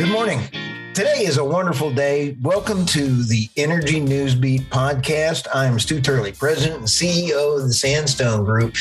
Good morning. Today is a wonderful day. Welcome to the Energy Newsbeat podcast. I'm Stu Turley, President and CEO of the Sandstone Group.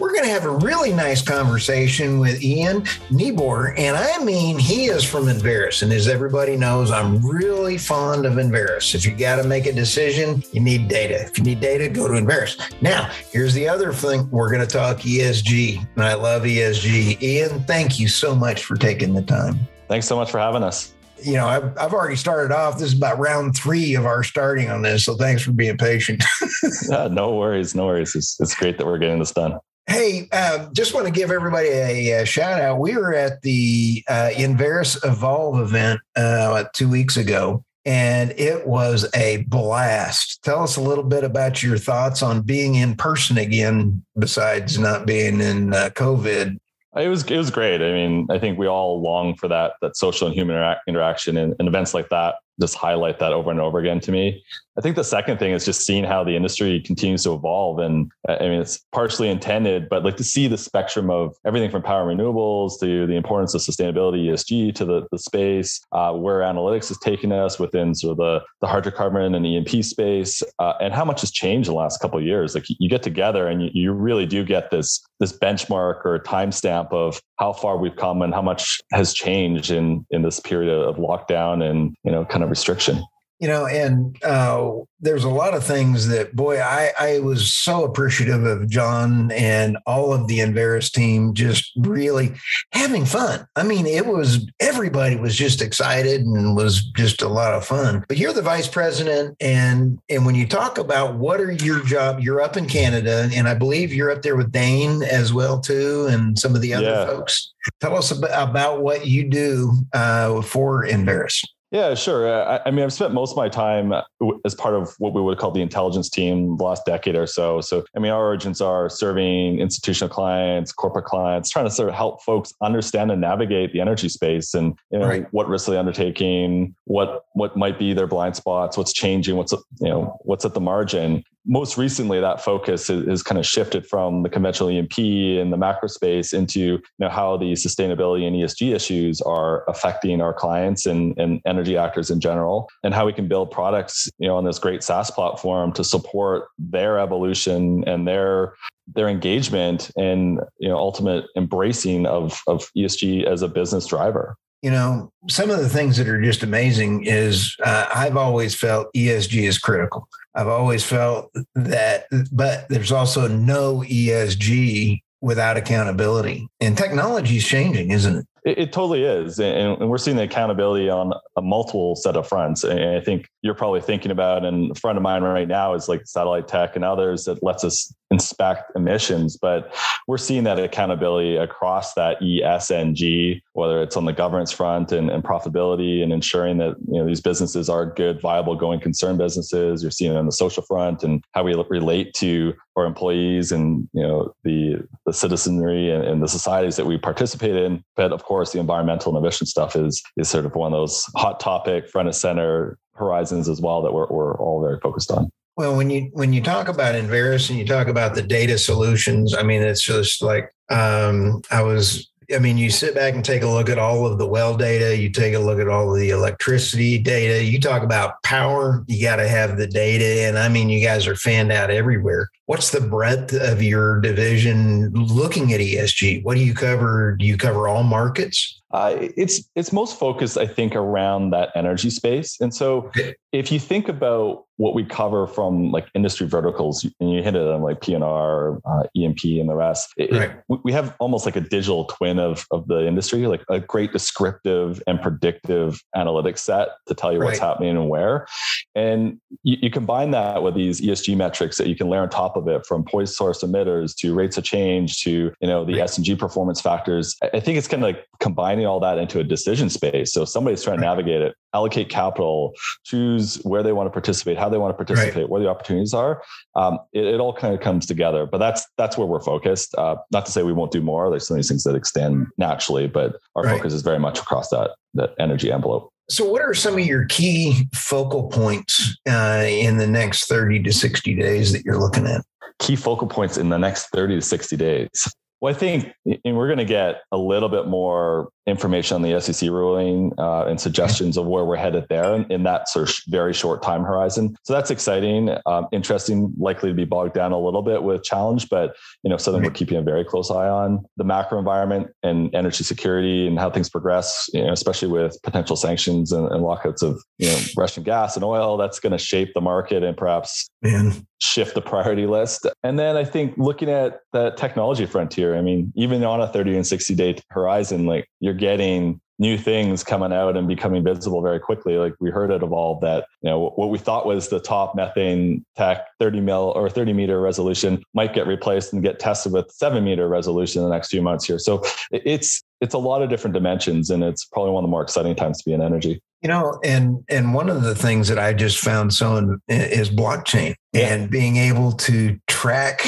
We're going to have a really nice conversation with Ian Nieboer, and I mean, he is from Enverus. And as everybody knows, I'm really fond of Enverus. If you got to make a decision, you need data. If you need data, go to Enverus. Now, here's the other thing we're going to talk ESG, and I love ESG. Ian, thank you so much for taking the time. Thanks so much for having us. You know, I've, I've already started off. This is about round three of our starting on this. So thanks for being patient. yeah, no worries. No worries. It's, it's great that we're getting this done. Hey, um, just want to give everybody a, a, shout out. We were at the uh, Enverus Evolve event uh, two weeks ago, and it was a blast. Tell us a little bit about your thoughts on being in person again, besides not being in uh, COVID. It was it was great. I mean, I think we all long for that that social and human interac- interaction, and, and events like that just highlight that over and over again to me. I think the second thing is just seeing how the industry continues to evolve. And I mean, it's partially intended, but like to see the spectrum of everything from power renewables to the importance of sustainability, ESG to the, the space, uh, where analytics is taking us within sort of the, the hydrocarbon and E&P space, uh, and how much has changed in the last couple of years. Like you get together and you, you really do get this, this benchmark or timestamp of how far we've come and how much has changed in, in this period of lockdown and, you know, kind of restriction you know and uh, there's a lot of things that boy I, I was so appreciative of john and all of the Enverus team just really having fun. I mean it was everybody was just excited and was just a lot of fun. But you're the vice president and and when you talk about what are your job you're up in canada and i believe you're up there with dane as well too and some of the other yeah. folks. Tell us about, about what you do uh, for Enverus yeah, sure. Uh, I, I, mean, I've spent most of my time uh, as part of what we would call the intelligence team the last decade or so. So, I mean, our origins are serving institutional clients, corporate clients, trying to sort of help folks understand and navigate the energy space and you know right. what risks they're undertaking, what what might be their blind spots, what's changing, what's you know what's at the margin most recently that focus is, kind of shifted from the conventional E&P and the macro space into you know how the sustainability and ESG issues are affecting our clients and, and energy actors in general and how we can build products you know on this great SaaS platform to support their evolution and their their engagement and you know ultimate embracing of of ESG as a business driver you know, some of the things that are just amazing is uh, I've always felt ESG is critical. I've always felt that, but there's also no ESG without accountability. And technology is changing, isn't it? It, it totally is, and, and, we're seeing the accountability on a multiple set of fronts. And I think you're probably thinking about, and a friend of mine right now is like satellite tech and others that lets us inspect emissions. But we're seeing that accountability across that ESNG, whether it's on the governance front and, and profitability and ensuring that you know these businesses are good, viable, going concern businesses. You're seeing it on the social front and how we relate to our employees and you know the the citizenry and, and the societies that we participate in. But of course course, the environmental emission stuff is is sort of one of those hot topic, front of center horizons as well that we're we're all very focused on. Well, when you when you talk about Enverus and you talk about the data solutions, I mean, it's just like um, I was I mean, you sit back and take a look at all of the well data, you take a look at all of the electricity data, you talk about power, you got to have the data. And I mean, you guys are fanned out everywhere. What's the breadth of your division looking at ESG? What do you cover? Do you cover all markets? Uh, it's it's most focused, I think, around that energy space. And so, if you think about what we cover from like industry verticals, and you hit it on like P&R, uh, E&P, and the rest. It, right. it, we have almost like a digital twin of of the industry, like a great descriptive and predictive analytics set to tell you right. what's happening and where. And you, you, combine that with these ESG metrics that you can layer on top of it, from point source emitters to rates of change to you know the right. S&G performance factors. I think it's kind of like combining all that into a decision space. So if somebody's trying to navigate it, allocate capital, choose where they want to participate, how they want to participate, right. where the opportunities are. Um, it, it, all kind of comes together. But that's that's where we're focused. Uh, not to say we won't do more. There's some of these things that extend naturally, but our right. focus is very much across that that energy envelope. So, what are some of your key focal points uh, in the next 30 to 60 days that you're looking at? Key focal points in the next 30 to 60 days. Well, I think and we're going to get a little bit more information on the SEC ruling uh, and suggestions of where we're headed there in, in, that sort of very short time horizon. So that's exciting, um, interesting, likely to be bogged down a little bit with challenge, but you know something we're keeping a very close eye on. The macro environment and energy security and how things progress, you know, especially with potential sanctions and, and lockouts of you know Russian gas and oil. That's going to shape the market and perhaps Man. shift the priority list. And then I think looking at the technology frontier. I mean, even on a 30 and 60 day horizon, like you're you're getting new things coming out and becoming visible very quickly. Like we heard it evolve that, you know, what we thought was the top methane tech 30 mil or 30 meter resolution might get replaced and get tested with seven meter resolution in the next few months here. So it's, it's a lot of different dimensions and it's probably one of the more exciting times to be in energy. You know, and and one of the things that I just found so in, is blockchain and being able to track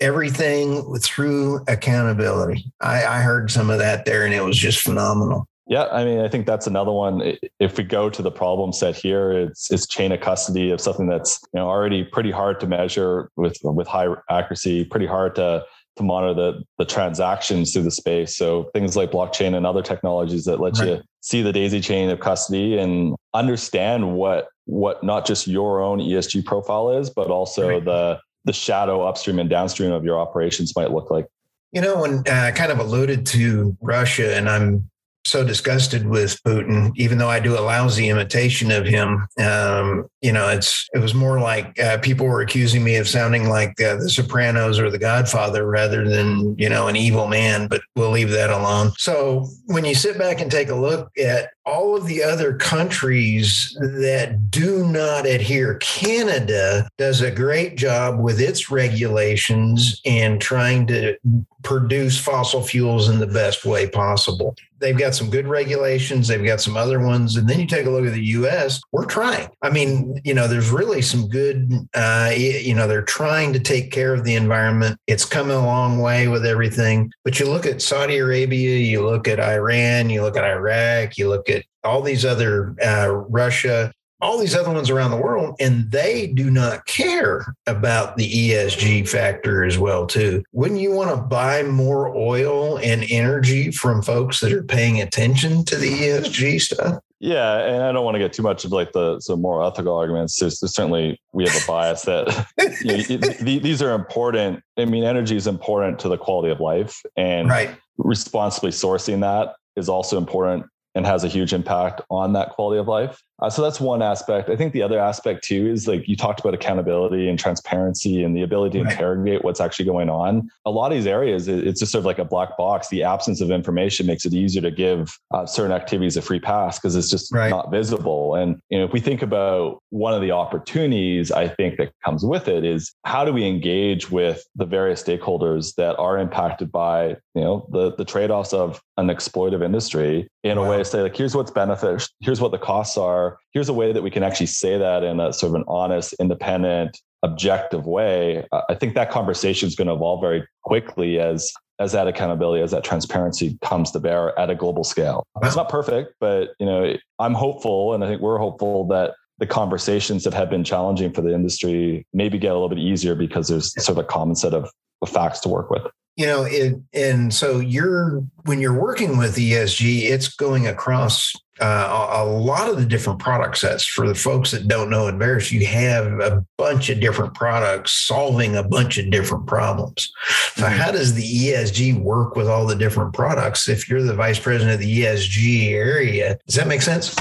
everything through accountability. I, I heard some of that there and it was just phenomenal. Yeah, I mean, I think that's another one. If we go to the problem set here, it's it's chain of custody of something that's you know already pretty hard to measure with with high accuracy, pretty hard to to monitor the the transactions through the space. So things like blockchain and other technologies that let right. you see the daisy chain of custody and understand what what not just your own ESG profile is, but also right. the the shadow upstream and downstream of your operations might look like. You know, when uh, I kind of alluded to Russia, and I'm so disgusted with Putin, even though I do a lousy imitation of him. Um, you know, it's it was more like uh, people were accusing me of sounding like uh, The Sopranos or The Godfather rather than you know an evil man. But we'll leave that alone. So when you sit back and take a look at all of the other countries that do not adhere, Canada does a great job with its regulations and trying to produce fossil fuels in the best way possible. They've got some good regulations, they've got some other ones. And then you take a look at the US, we're trying. I mean, you know, there's really some good, uh, you know, they're trying to take care of the environment. It's coming a long way with everything. But you look at Saudi Arabia, you look at Iran, you look at Iraq, you look at all these other uh, Russia, all these other ones around the world, and they do not care about the ESG factor as well, too. Wouldn't you want to buy more oil and energy from folks that are paying attention to the ESG stuff? Yeah, and I don't want to get too much of like the some more ethical arguments. There's, there's certainly we have a bias that you know, these are important. I mean, energy is important to the quality of life, and right. responsibly sourcing that is also important and has a huge impact on that quality of life. Uh, so that's one aspect. I think the other aspect too is like you talked about accountability and transparency and the ability to right. interrogate what's actually going on. A lot of these areas, it's just sort of like a black box. The absence of information makes it easier to give uh, certain activities a free pass because it's just right. not visible. And you know, if we think about one of the opportunities I think that comes with it is how do we engage with the various stakeholders that are impacted by you know the the trade offs of an exploitive industry in wow. a way to say like here's what's benefits, here's what the costs are here's a way that we can actually say that in a sort of an honest, independent, objective way. I think that conversation is going to evolve very quickly as as that accountability, as that transparency comes to bear at a global scale. It's not perfect, but you know, I'm hopeful, and I think we're hopeful that the conversations that have been challenging for the industry maybe get a little bit easier because there's sort of a common set of facts to work with you know it, and so you're when you're working with esg it's going across uh, a, lot of the different product sets for the folks that don't know Verus, you have a bunch of different products solving a bunch of different problems. So, mm-hmm. how does the ESG work with all the different products? If you're the vice president of the ESG area, does that make sense?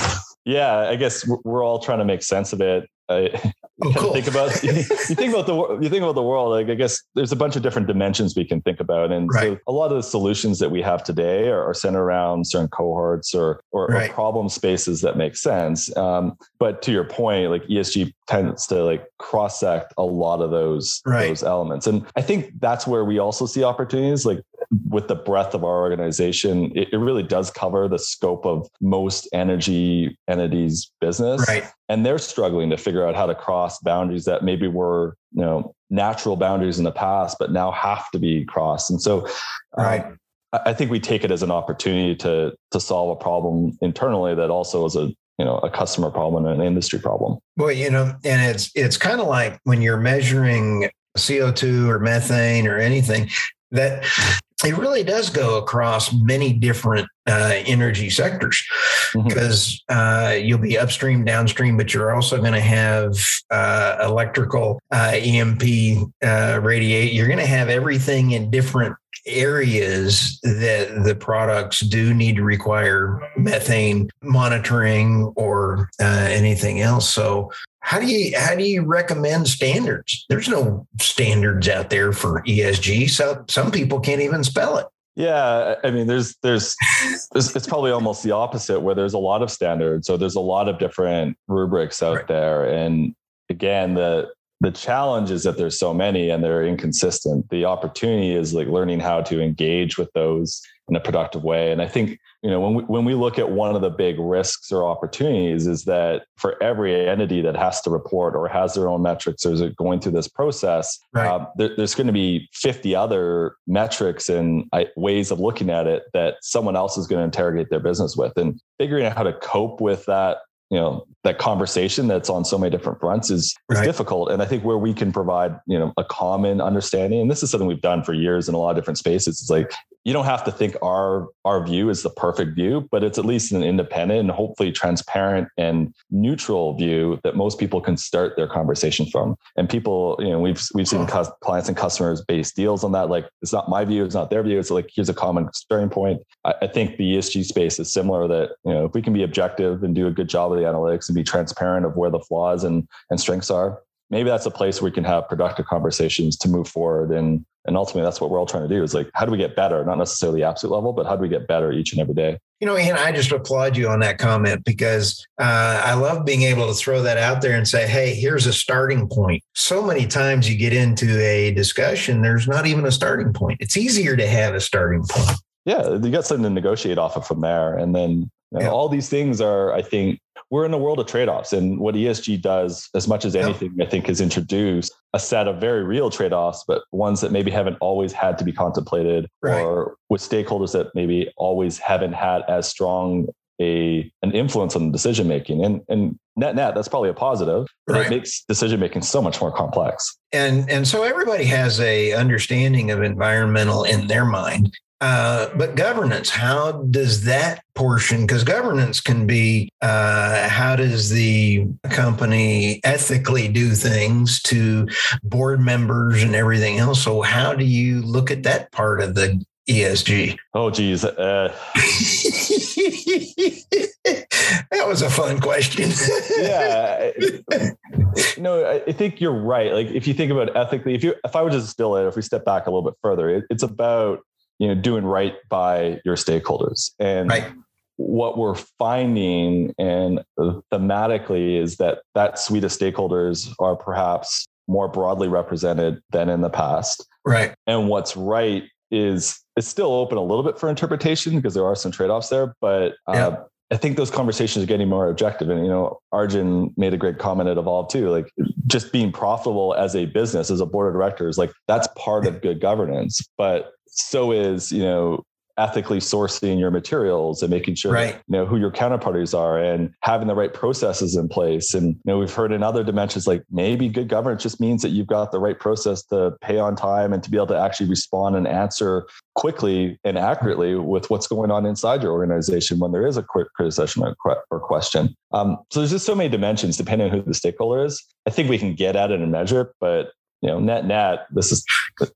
Yeah, I guess we're all trying to make sense of it. I, Oh, cool. think about you think about the you think about the world. Like I guess there's a bunch of different dimensions we can think about, and right. so a lot of the solutions that we have today are, are centered around certain cohorts or or, right. or, problem spaces that make sense. Um, but to your point, like ESG tends to like cross sect a lot of those right. those elements, and I think that's where we also see opportunities. Like with the breadth of our organization, it, it really does cover the scope of most energy entities' business. Right and they're struggling to figure out how to cross boundaries that maybe were you know natural boundaries in the past but now have to be crossed and so um, right. Um, I think we take it as an opportunity to to solve a problem internally that also is a you know a customer problem and an industry problem. Well, you know, and it's it's kind of like when you're measuring CO2 or methane or anything that it really does go across many different uh, energy sectors because mm-hmm. uh, you'll be upstream, downstream, but you're also going to have uh, electrical, uh, E&P, uh, radiate. You're going to have everything in different areas that the products do need to require methane monitoring or uh, anything else. So how do you how do you recommend standards? There's no standards out there for ESG. So some people can't even spell it. Yeah, I mean, there's, there's, there's, it's probably almost the opposite, where there's a lot of standards. So there's a lot of different rubrics out right. there, and again, the the challenge is that there's so many and they're inconsistent. The opportunity is like learning how to engage with those in a productive way. And I think, you know, when we, when we look at one of the big risks or opportunities is that for every entity that has to report or has their own metrics or is going through this process, right. um, there, there's going to be 50 other metrics and ways of looking at it that someone else is going to interrogate their business with. And figuring out how to cope with that you know that conversation that's on so many different fronts is, is difficult. And i think where we can provide you know a common understanding and this is something we've done for years in a lot of different spaces it's like you don't have to think our our view is the perfect view but it's at least an independent and hopefully transparent and neutral view that most people can start their conversation from. And people you know we've we've seen clients and customers base deals on that like it's not my view it's not their view it's like here's a common starting point. I, I think the esg space is similar that you know if we can be objective and do a good job of the analytics and be transparent of where the flaws and and strengths are. Maybe that's a place where we can have productive conversations to move forward and and ultimately that's what we're all trying to do is like how do we get better? Not necessarily the absolute level but how do we get better each and every day? You know and i just applaud you on that comment because uh, i love being able to throw that out there and say hey here's a starting point. So many times you get into a discussion there's not even a starting point. It's easier to have a starting point. Yeah you got something to negotiate off of from there. And then you know, yeah. all these things are i think we're in a world of trade-offs and what esg does as much as anything i think is introduce a set of very real trade-offs but ones that maybe haven't always had to be contemplated right. or with stakeholders that maybe always haven't had as strong a an influence on the decision making and and net net that's probably a positive but right. it makes decision making so much more complex and and so everybody has a understanding of environmental in their mind uh, but governance, how does that portion? Because governance can be uh, how does the company ethically do things to board members and everything else? So, how do you look at that part of the ESG? Oh, geez. Uh... that was a fun question. yeah. No, I think you're right. Like if you think about ethically, if you if I were to distill it, if we step back a little bit further, it, it's about you know doing right by your stakeholders and right. what we're finding and thematically is that that suite of stakeholders are perhaps more broadly represented than in the past right and what's right is it's still open a little bit for interpretation because there are some trade-offs there but uh. I think those conversations are getting more objective. And, you know, Arjun made a great comment at Evolve too. Like just being profitable as a business, as a board of directors, like that's part of good governance. But so is you know ethically sourcing your materials and making sure right. you know who your counterparties are and having the right processes in place. And you know we've heard in other dimensions like maybe good governance just means that you've got the right process to pay on time and to be able to actually respond and answer quickly and accurately with what's going on inside your organization when there is a quick criticism or question. Um, so there's just so many dimensions depending on who the stakeholder is. I think we can get at it and measure it but you know, net net, this is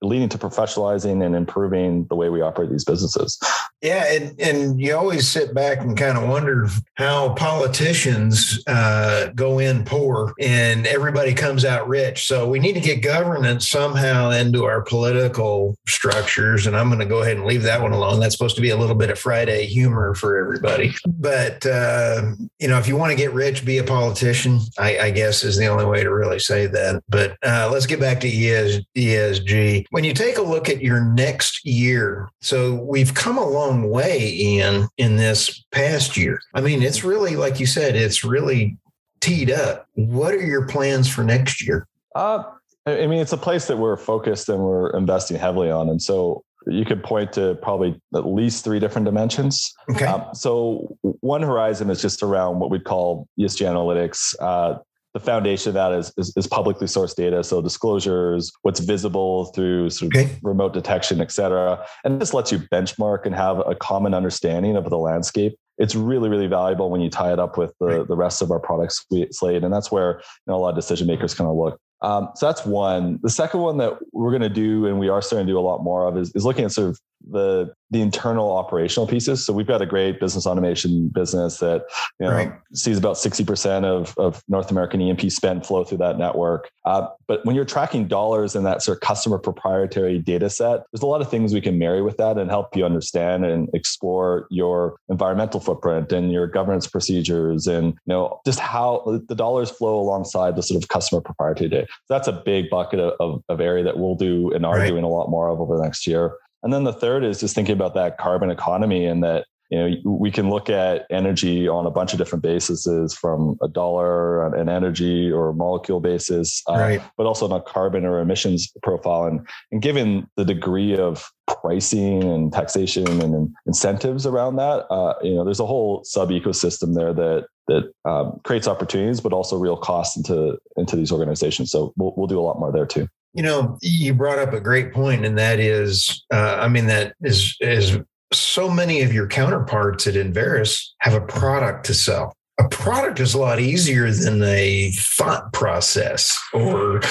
leading to professionalizing and improving the way we operate these businesses. Yeah, and, and you always sit back and kind of wonder how politicians uh, go in poor and everybody comes out rich. So we need to get governance somehow into our political structures. And I'm going to go ahead and leave that one alone. That's supposed to be a little bit of Friday humor for everybody. But, uh, you know, if you want to get rich, be a politician, I, I, guess is the only way to really say that. But uh, let's get back to ES, ESG. When you take a look at your next year, so we've come a long way in in this past year. I mean, it's really like you said, it's really teed up. What are your plans for next year? Uh, I mean, it's a place that we're focused and we're investing heavily on, and so you could point to probably at least three different dimensions. Okay. Um, so one horizon is just around what we'd call ESG analytics. Uh, the foundation of that is, is, is, publicly sourced data. So disclosures, what's visible through sort of okay. remote detection, et cetera. And this lets you benchmark and have a common understanding of the landscape. It's really, really valuable when you tie it up with the, right. the rest of our product slate. And that's where you know, a lot of decision makers kind of look. Um, so that's one. The second one that we're going to do, and we are starting to do a lot more of, is, is looking at sort of the the internal operational pieces. So we've got a great business automation business that you know right. sees about sixty percent of of North American E&P spend flow through that network. Uh, but when you're tracking dollars in that sort of customer proprietary data set, there's a lot of things we can marry with that and help you understand and explore your environmental footprint and your governance procedures and you know just how the dollars flow alongside the sort of customer proprietary data. So that's a big bucket of, of, of area that we'll do and are right. doing a lot more of over the next year. And then the third is just thinking about that carbon economy and that you know we can look at energy on a bunch of different bases from a dollar an energy or molecule basis uh, right. but also on a carbon or emissions profile and and given the degree of pricing and taxation and incentives around that uh, you know there's a whole sub ecosystem there that that um, creates opportunities but also real costs into into these organizations so we'll, we'll do a lot more there too you know, you brought up a great point, and that is, uh, I mean, that is is so many of your counterparts at Enverus have a product to sell. A product is a lot easier than a thought process, or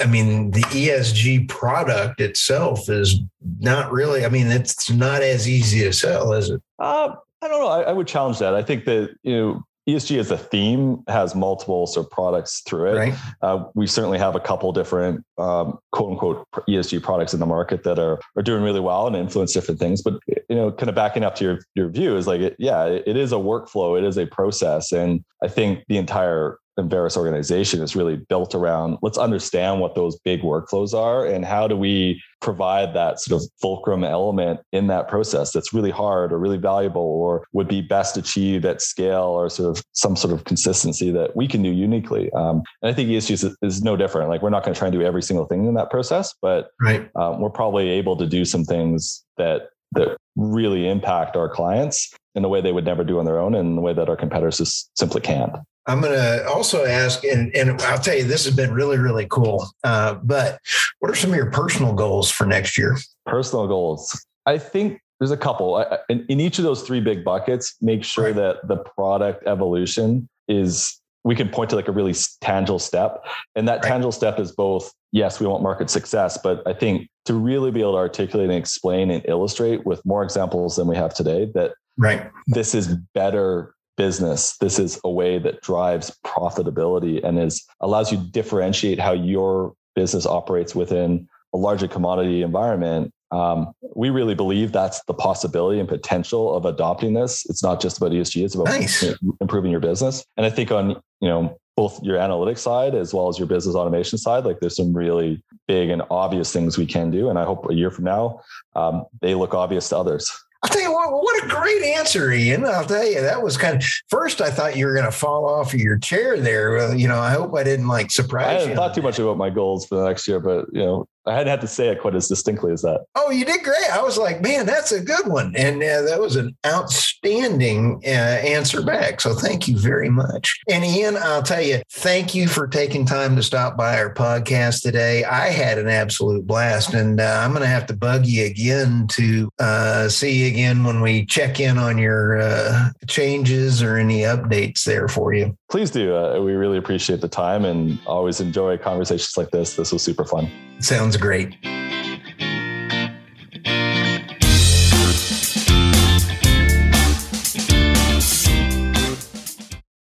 I mean, the ESG product itself is not really. I mean, it's not as easy to sell, is it? Uh, I don't know. I, I, would challenge that. I think that you know ESG as a theme has multiple sort of products through it. Right. Uh, we certainly have a couple different um, quote unquote ESG products in the market that are are doing really well and influence different things. But you know, kind of backing up to your your view is like, it, yeah, it is a workflow, it is a process, and I think the entire Enverus organization is really built around let's understand what those big workflows are and how do we provide that sort of fulcrum element in that process that's really hard or really valuable or would be best achieved at scale or sort of some sort of consistency that we can do uniquely. Um, and I think ESG is, is, no different. Like we're not going to try and do every single thing in that process, but right. um, we're probably able to do some things that that really impact our clients in a way they would never do on their own and in a way that our competitors just simply can't. I'm going to also ask, and, and I'll tell you, this has been really, really cool. Uh, but what are some of your personal goals for next year? Personal goals. I think there's a couple. I, in, in, each of those three big buckets, make sure right. that the product evolution is, we can point to like a really tangible step. And that right. tangible step is both, yes, we want market success, but I think to really be able to articulate and explain and illustrate with more examples than we have today that right. this is better business this is a way that drives profitability and is allows you to differentiate how your business operates within a larger commodity environment. Um, we really believe that's the possibility and potential of adopting this. It's not just about esg it's about nice. improving your business. And i think on you know both your analytics side as well as your business automation side like there's some really big and obvious things we can do. And i hope a year from now um, they look obvious to others I'll tell you what, what a great answer, Ian. I'll tell you, that was kind of first I thought you were going to fall off of your chair there. Well, you know, I hope I didn't like surprise I hadn't thought too much about my goals for the next year, but you know, I hadn't had to say it quite as distinctly as that. Oh, you did great. I was like, man, that's a good one. And uh, that was an outstanding uh, answer back. So thank you very much. And Ian, I'll tell you, thank you for taking time to stop by our podcast today. I had an absolute blast. And uh, I'm going to have to bug you again to uh, see you again when we check in on your uh, changes or any updates there for you. Please do. Uh, we really appreciate the time and always enjoy conversations like this. This was super fun. Sounds great.